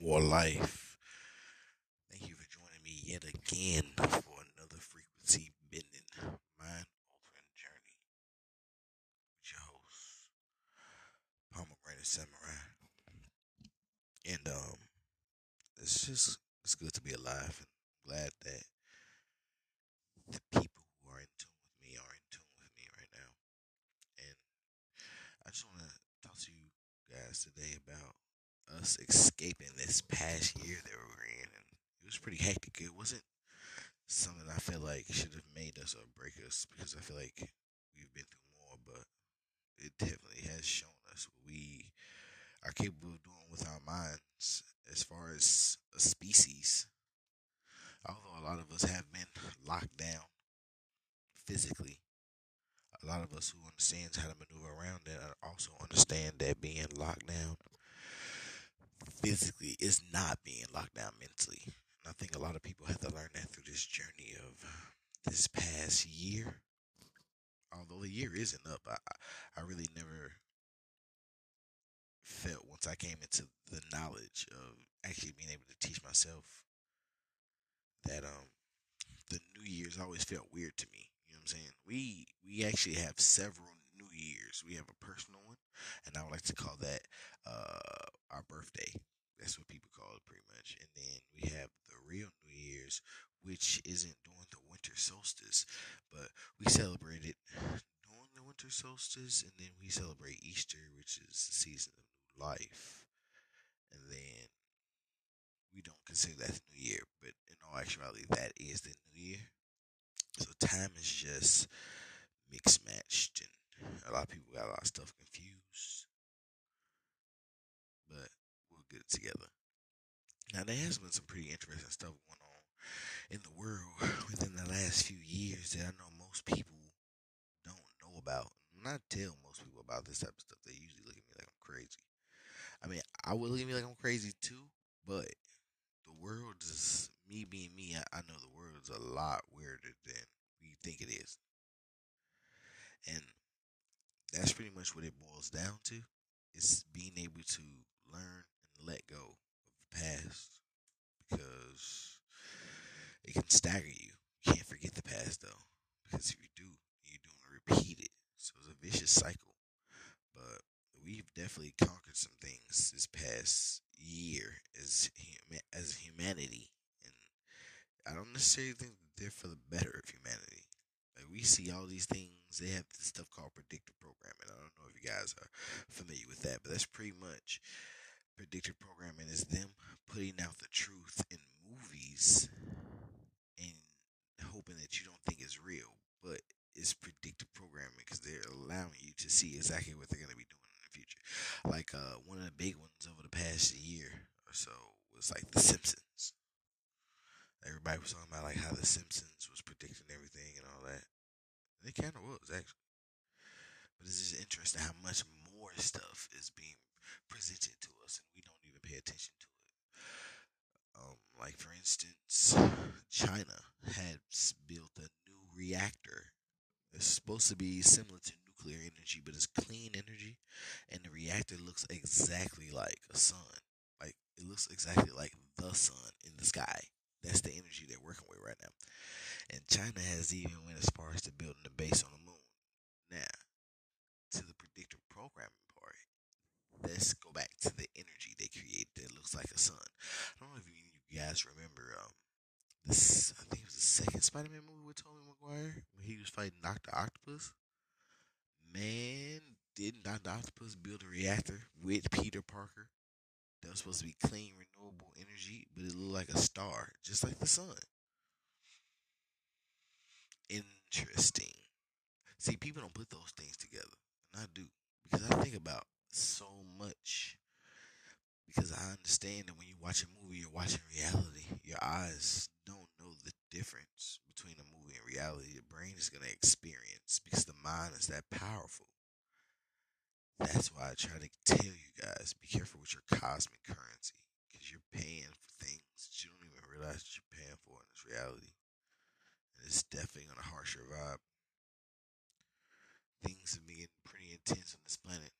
more life. Thank you for joining me yet again for another frequency bending, mind altering journey with your host, Pomegranate Samurai. And um, it's just it's good to be alive and glad that the people who are in tune with me are in tune with me right now. And I just want to talk to you guys today about us escaping this past year that we were in, and it was pretty hectic. It wasn't something I feel like should have made us or break us because I feel like we've been through more, but it definitely has shown us what we are capable of doing with our minds as far as a species. Although a lot of us have been locked down physically, a lot of us who understands how to maneuver around that also understand that being locked down physically is not being locked down mentally. And I think a lot of people have to learn that through this journey of this past year. Although the year isn't up, I, I really never felt once I came into the knowledge of actually being able to teach myself that um the New Year's always felt weird to me. You know what I'm saying? We we actually have several Years. We have a personal one, and I would like to call that uh our birthday. That's what people call it pretty much. And then we have the real New Year's, which isn't during the winter solstice, but we celebrate it during the winter solstice, and then we celebrate Easter, which is the season of new life. And then we don't consider that the new year, but in all actuality, that is the new year. So time is just mixed matched, and a lot of people got a lot of stuff confused. But we'll get it together. Now there has been some pretty interesting stuff going on in the world within the last few years that I know most people don't know about. When I tell most people about this type of stuff, they usually look at me like I'm crazy. I mean, I would look at me like I'm crazy too, but the world is me being me. I, I know the world is a lot weirder than we think it is, and that's pretty much what it boils down to. It's being able to learn and let go of the past because it can stagger you. You can't forget the past though, because if you do, you're doing repeat it. So it's a vicious cycle. But we've definitely conquered some things this past year as as humanity, and I don't necessarily think they're for the better of humanity. We see all these things. They have this stuff called predictive programming. I don't know if you guys are familiar with that, but that's pretty much predictive programming is them putting out the truth in movies and hoping that you don't think it's real, but it's predictive programming because they're allowing you to see exactly what they're going to be doing in the future. Like uh, one of the big ones over the past year or so was like The Simpsons. Everybody was talking about like how The Simpsons was predicting everything and all that. It kind of was actually, but it's just interesting how much more stuff is being presented to us and we don't even pay attention to it. Um, like for instance, China has built a new reactor. It's supposed to be similar to nuclear energy, but it's clean energy, and the reactor looks exactly like a sun. Like it looks exactly like the sun in the sky. That's the energy they're working with right now. And China has even went as far as to building a base on the moon. Now, to the predictive programming part, let's go back to the energy they created that looks like a sun. I don't know if you, guys remember um this I think it was the second Spider Man movie with Tobey Maguire when he was fighting Doctor Octopus. Man, didn't Doctor Octopus build a reactor with Peter Parker that was supposed to be clean, renewable energy, but it looked like a star, just like the sun. Interesting. See, people don't put those things together, and I do because I think about so much. Because I understand that when you watch a movie, you're watching reality. Your eyes don't know the difference between a movie and reality. Your brain is going to experience because the mind is that powerful. That's why I try to tell you guys be careful with your cosmic currency because you're paying for things that you don't even realize that you're paying for in this reality. It's definitely on a harsher vibe. Things have been getting pretty intense on this planet.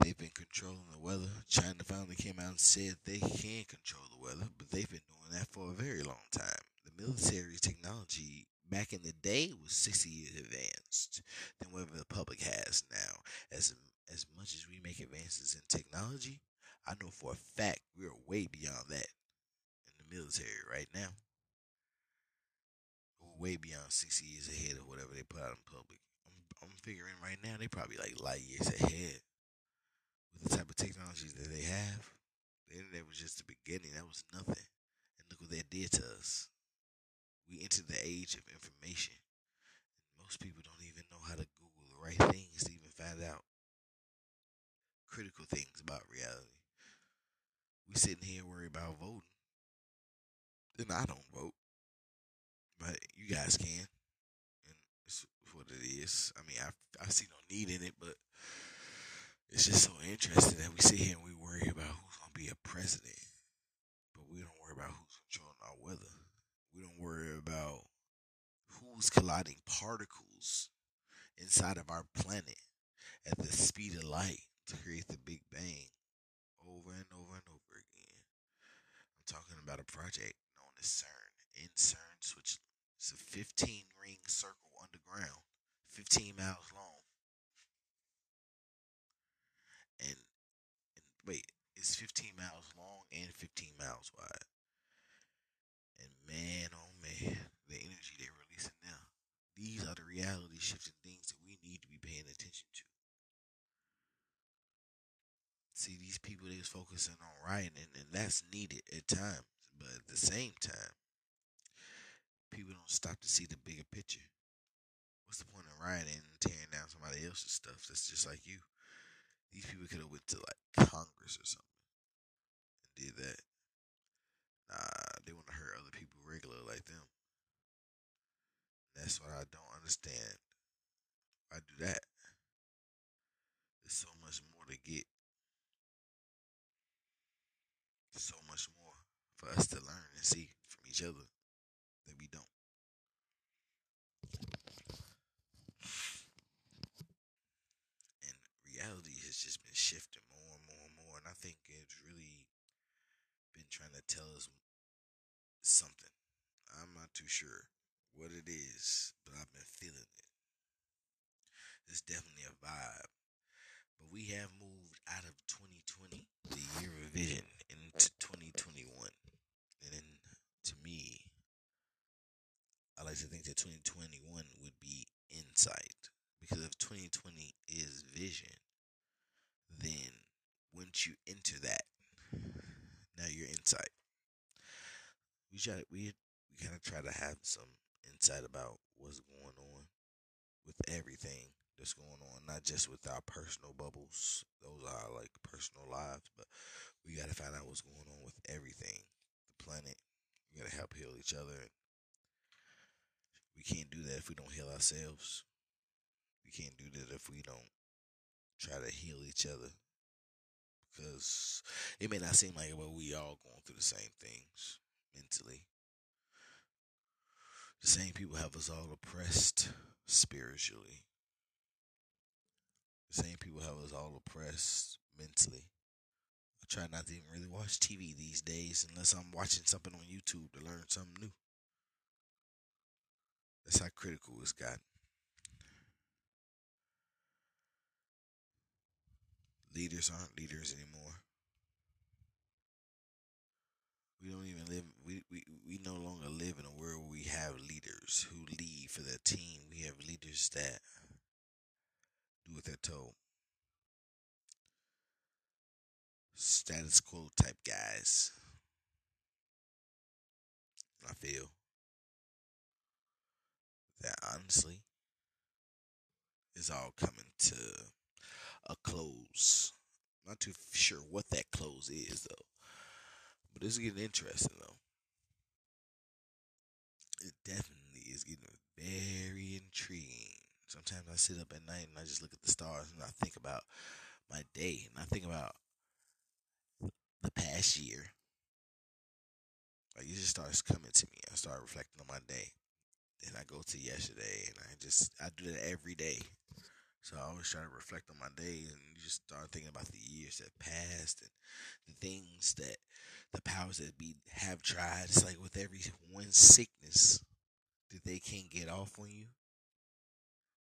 They've been controlling the weather. China finally came out and said they can control the weather, but they've been doing that for a very long time. The military technology back in the day was 60 years advanced than whatever the public has now. As as much as we make advances in technology, I know for a fact we're way beyond that in the military right now. Way beyond 60 years ahead of whatever they put out in public. I'm, I'm figuring right now they probably like light years ahead with the type of technologies that they have. The internet was just the beginning. That was nothing. And look what that did to us. We entered the age of information. And most people don't even know how to Google the right things to even find out critical things about reality. We sitting here worried about voting. Then I don't vote. But you guys can. And it's what it is. I mean, I, I see no need in it, but it's just so interesting that we sit here and we worry about who's going to be a president. But we don't worry about who's controlling our weather. We don't worry about who's colliding particles inside of our planet at the speed of light to create the Big Bang over and over and over again. I'm talking about a project known as CERN in CERN, Switzerland. It's a 15 ring circle underground, 15 miles long. And, and wait, it's 15 miles long and 15 miles wide. And man, oh man, the energy they're releasing now. These are the reality shifting things that we need to be paying attention to. See, these people they was focusing on writing, and, and that's needed at times. But at the same time, people don't stop to see the bigger picture. What's the point of rioting and tearing down somebody else's stuff that's just like you? These people could have went to like Congress or something and did that. Nah, they want to hurt other people regular like them. That's what I don't understand. I do that. There's so much more to get. So much more for us to learn and see from each other that we don't. And reality has just been shifting more and more and more. And I think it's really been trying to tell us something. I'm not too sure what it is, but I've been feeling it. It's definitely a vibe. But we have moved out of 2020, the year of vision, into 2021. And then to me, I like to think that 2021 would be insight. Because if 2020 is vision, then once you enter that, now you're insight. We try we we kind of try to have some insight about what's going on with everything that's going on, not just with our personal bubbles. Those are like personal lives, but we got to find out what's going on with everything, the planet. We got to help heal each other. And we can't do that if we don't heal ourselves. We can't do that if we don't try to heal each other. Because it may not seem like it, but we all going through the same things mentally. The same people have us all oppressed spiritually. The same people have us all oppressed mentally. I try not to even really watch TV these days unless I'm watching something on YouTube to learn something new. That's how critical it's gotten. Leaders aren't leaders anymore. We don't even live. We, we we no longer live in a world where we have leaders who lead for their team. We have leaders that do what they're told. Status quo type guys. I feel that honestly is all coming to a close. Not too sure what that close is though. But it's getting interesting though. It definitely is getting very intriguing. Sometimes I sit up at night and I just look at the stars and I think about my day and I think about the past year. Like it just starts coming to me. I start reflecting on my day. Then I go to yesterday and I just I do that every day. So I always try to reflect on my day and just start thinking about the years that passed and the things that the powers that be have tried. It's like with every one sickness that they can't get off on you,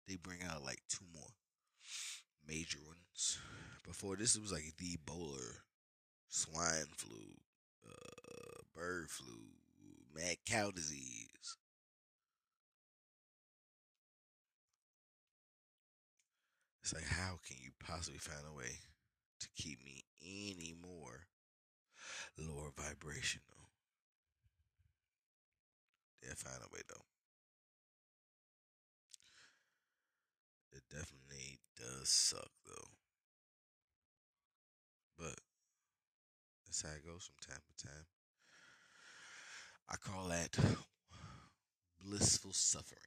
they bring out like two more major ones. Before this, it was like the Ebola, swine flu, uh, bird flu, mad cow disease. It's like, how can you possibly find a way to keep me any more lower vibrational? They'll find a way though. It definitely does suck though. But that's how it goes from time to time. I call that blissful suffering.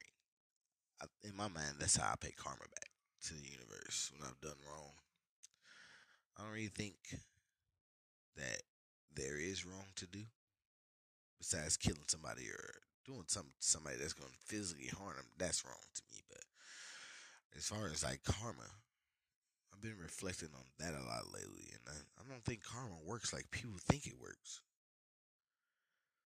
I, in my mind, that's how I pay karma back to the universe when I've done wrong. I don't really think that there is wrong to do besides killing somebody or doing something to somebody that's going to physically harm them. That's wrong to me. But as far as like karma, I've been reflecting on that a lot lately, and I, I don't think karma works like people think it works.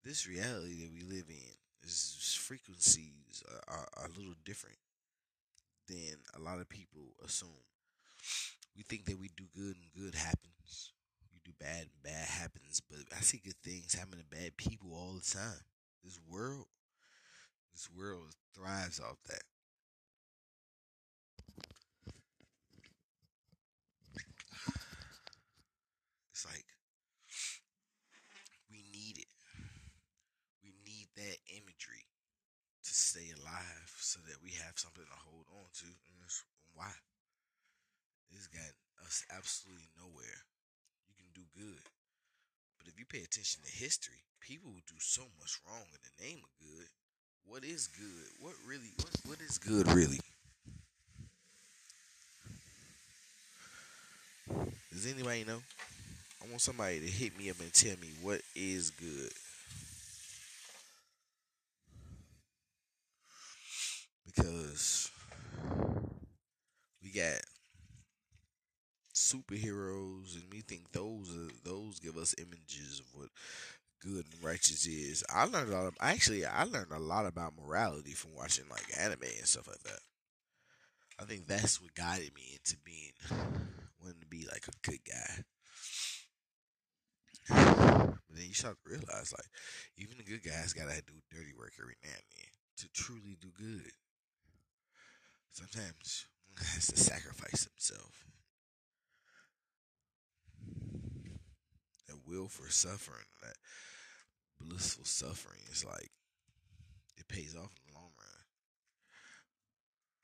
This reality that we live in is frequencies are, are, are a little different than a lot of people assume. We think that we do good and good happens. We do bad and bad happens. But I see good things happen to bad people all the time. This world, this world thrives off that. It's like we need it. We need that imagery to stay alive so that we have something to hold on to. And that's why. It's got us absolutely nowhere. You can do good. But if you pay attention to history, people will do so much wrong in the name of good. What is good? What really what what is good really? Does anybody know? I want somebody to hit me up and tell me what is good. Because we got superheroes and we think those are those give us images of what good and righteous is. I learned a lot of, actually I learned a lot about morality from watching like anime and stuff like that. I think that's what guided me into being wanting to be like a good guy. But then you start to realize like even the good guys gotta do dirty work every now and then to truly do good. Sometimes one has to sacrifice himself. That will for suffering, that blissful suffering is like it pays off in the long run.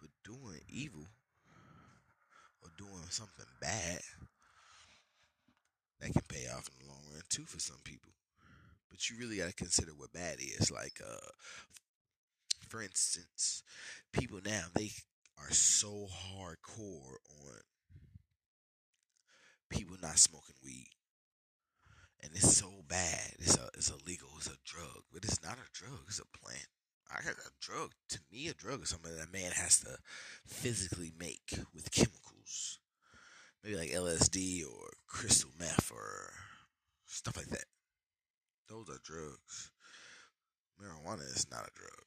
But doing evil or doing something bad that can pay off in the long run too for some people. But you really got to consider what bad is. Like, uh, for instance, people now they are so hardcore on people not smoking weed and it's so bad. It's a it's illegal. It's a drug, but it's not a drug. It's a plant. I got a drug. To me, a drug is something that a man has to physically make with chemicals, maybe like LSD or crystal meth or stuff like that. Those are drugs. Marijuana is not a drug.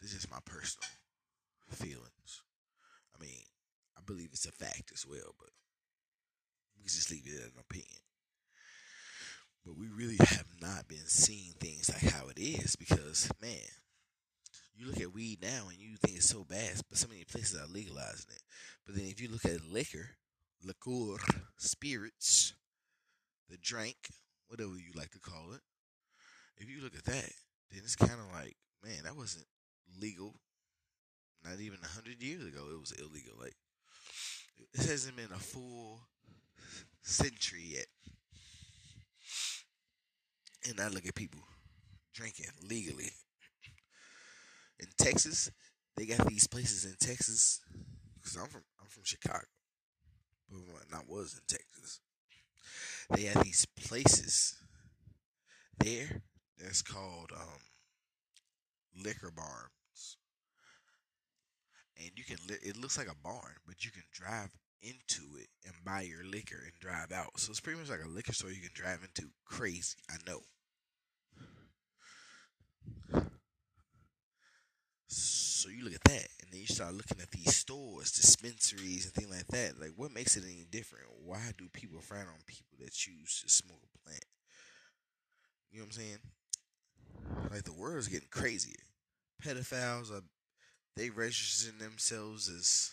This is my personal feelings. I mean, I believe it's a fact as well, but we just leave it as an opinion. But we really have not been seeing things like how it is because, man, you look at weed now and you think it's so bad, but so many places are legalizing it. But then if you look at liquor, liqueur, spirits, the drink, whatever you like to call it, if you look at that, then it's kind of like, man, that wasn't legal. Not even a hundred years ago, it was illegal. Like it hasn't been a full century yet and I look at people drinking legally. In Texas, they got these places in Texas because I'm from I'm from Chicago, but when I was in Texas, they have these places there that's called um, liquor barns, and you can. Li- it looks like a barn, but you can drive into it and buy your liquor and drive out. So it's pretty much like a liquor store you can drive into. Crazy, I know. So you look at that, and then you start looking at these stores, dispensaries, and things like that. Like, what makes it any different? Why do people frown on people that choose to smoke a plant? You know what I'm saying? Like the world is getting crazier. Pedophiles are they registering themselves as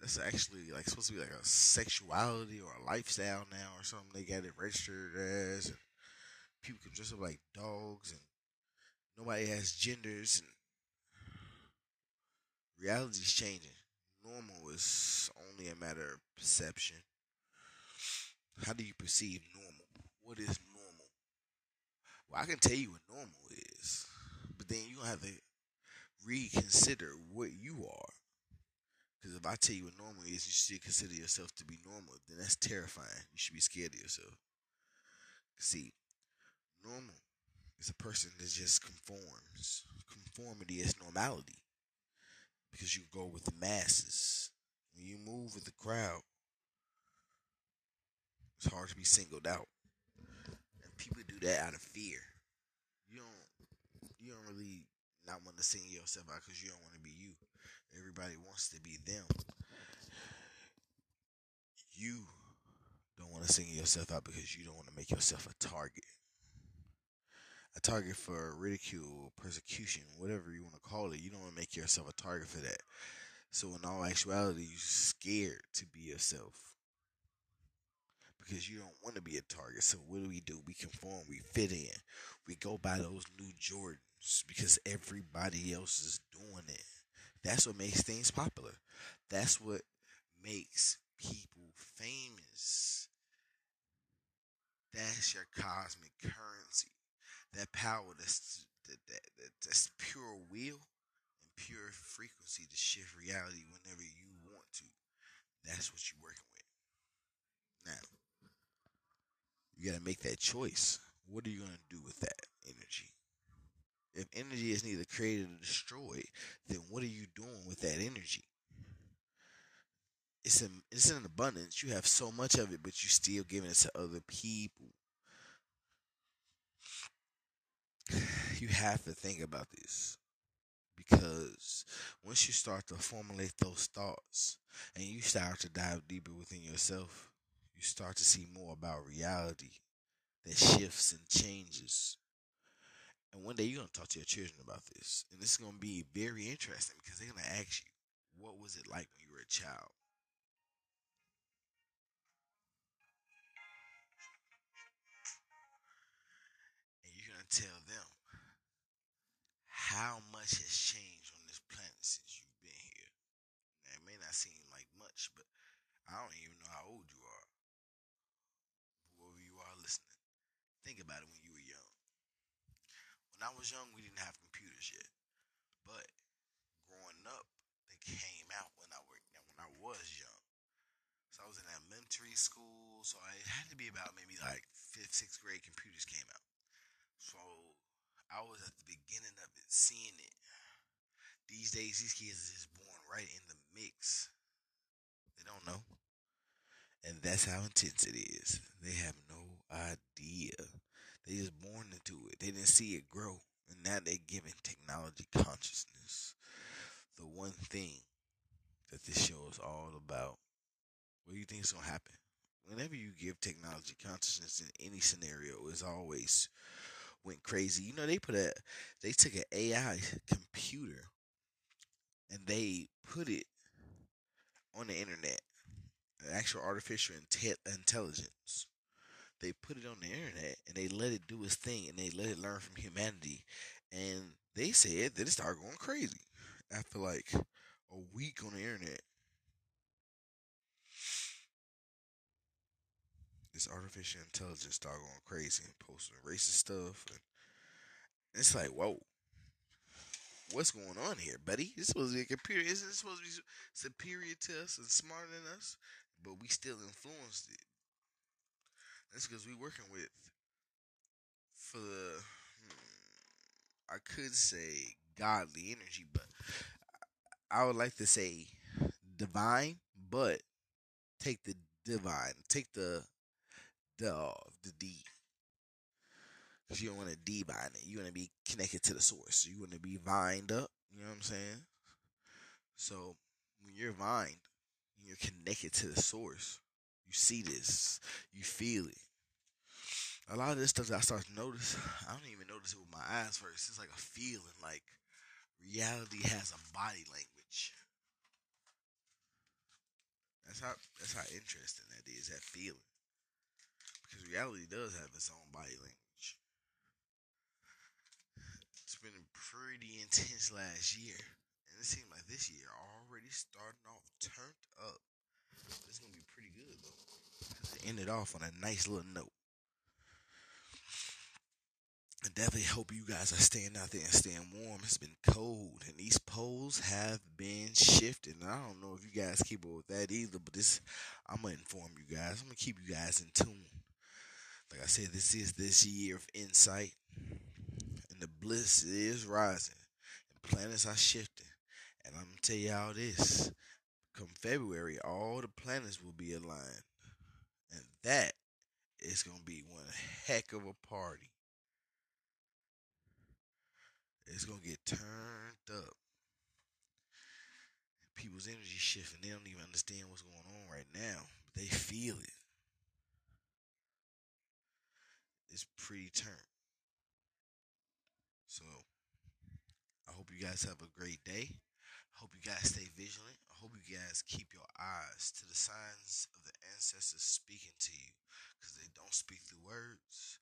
that's actually like supposed to be like a sexuality or a lifestyle now or something. They got it registered as, and people can dress up like dogs, and nobody has genders, and reality's changing. Normal is only a matter of perception. How do you perceive normal? What is normal? Well, I can tell you what normal is, but then you have to reconsider what you are. Because if I tell you what normal is, you still consider yourself to be normal, then that's terrifying. You should be scared of yourself. See, normal is a person that just conforms. Conformity is normality. Because you go with the masses. When you move with the crowd, it's hard to be singled out. And people do that out of fear. You don't you don't really not want to sing yourself out because you don't want to be you. Everybody wants to be them. You don't want to sing yourself out because you don't want to make yourself a target. A target for ridicule, persecution, whatever you want to call it. You don't want to make yourself a target for that. So, in all actuality, you're scared to be yourself because you don't want to be a target. So, what do we do? We conform, we fit in, we go buy those new Jordans because everybody else is doing it. That's what makes things popular. That's what makes people famous. That's your cosmic currency. That power that's that, that, that that's pure will and pure frequency to shift reality whenever you want to. That's what you're working with. Now, you got to make that choice. What are you going to do with that energy? If energy is neither created or destroyed, then what are you doing with that energy? It's in it's in abundance. You have so much of it, but you're still giving it to other people. You have to think about this because once you start to formulate those thoughts and you start to dive deeper within yourself, you start to see more about reality that shifts and changes. And one day you're going to talk to your children about this. And this is going to be very interesting because they're going to ask you, what was it like when you were a child? And you're to tell them how much has changed on this planet since you've been here. Now, it may not seem like much, but I don't even know how old you are. Whoever you are listening, think about it when you were young. When I was young, we didn't have computers yet, but growing up, they came out when I when I was young. So I was in elementary school, so I had to be about maybe like fifth, sixth grade. Computers came out, so I was at the beginning of it, seeing it. These days, these kids are just born right in the mix. They don't know, and that's how intense it is. They have no idea they just born into it. They didn't see it grow. And now they're giving technology consciousness. The one thing that this show is all about. What do you think is gonna happen? Whenever you give technology consciousness in any scenario, it's always went crazy. You know, they put a they took an AI computer and they put it on the internet, an actual artificial inte- intelligence they put it on the internet and they let it do its thing and they let it learn from humanity. And they said that it started going crazy after like a week on the internet. This artificial intelligence started going crazy and posting racist stuff. And it's like, whoa, what's going on here, buddy? This supposed to be a computer. Isn't it supposed to be superior to us and smarter than us? But we still influenced it. That's because we working with for the hmm, I could say godly energy, but I would like to say divine, but take the divine, take the the the D. Cause you don't want to divine it. You want to be connected to the source. You want to be vined up. You know what I'm saying? So when you're vined, you're connected to the source. You see this. You feel it. A lot of this stuff that I start to notice, I don't even notice it with my eyes first. It's like a feeling, like reality has a body language. That's how that's how interesting that is, that feeling. Because reality does have its own body language. It's been pretty intense last year. And it seems like this year already starting off turned up. It's gonna be pretty good though. End it off on a nice little note. I definitely hope you guys are staying out there and staying warm. It's been cold, and these poles have been shifting. I don't know if you guys keep up with that either, but this I'm gonna inform you guys. I'm gonna keep you guys in tune. Like I said, this is this year of insight, and the bliss is rising, and planets are shifting. And I'm gonna tell y'all this: come February, all the planets will be aligned, and that is gonna be one heck of a party. It's gonna get turned up. People's energy shifting. They don't even understand what's going on right now, but they feel it. It's pretty turned. So I hope you guys have a great day. Hope you guys stay vigilant. Hope you guys keep your eyes to the signs of the ancestors speaking to you because they don't speak through words,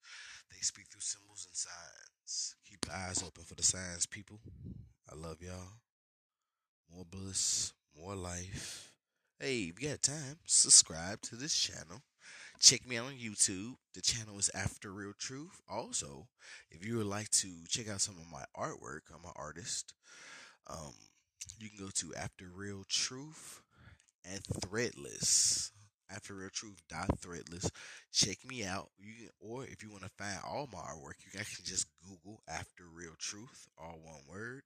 they speak through symbols and signs. Keep your eyes open for the signs, people. I love y'all. More bliss, more life. Hey, if you got time, subscribe to this channel. Check me out on YouTube. The channel is After Real Truth. Also, if you would like to check out some of my artwork, I'm an artist. Um, you can go to After Real Truth and Threadless. After real truth dot threadless. Check me out. You can, or if you want to find all my artwork you can just google after real truth all one word.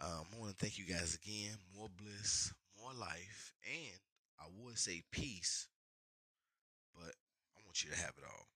Um, i want to thank you guys again. More bliss more life and i would say peace but i want you to have it all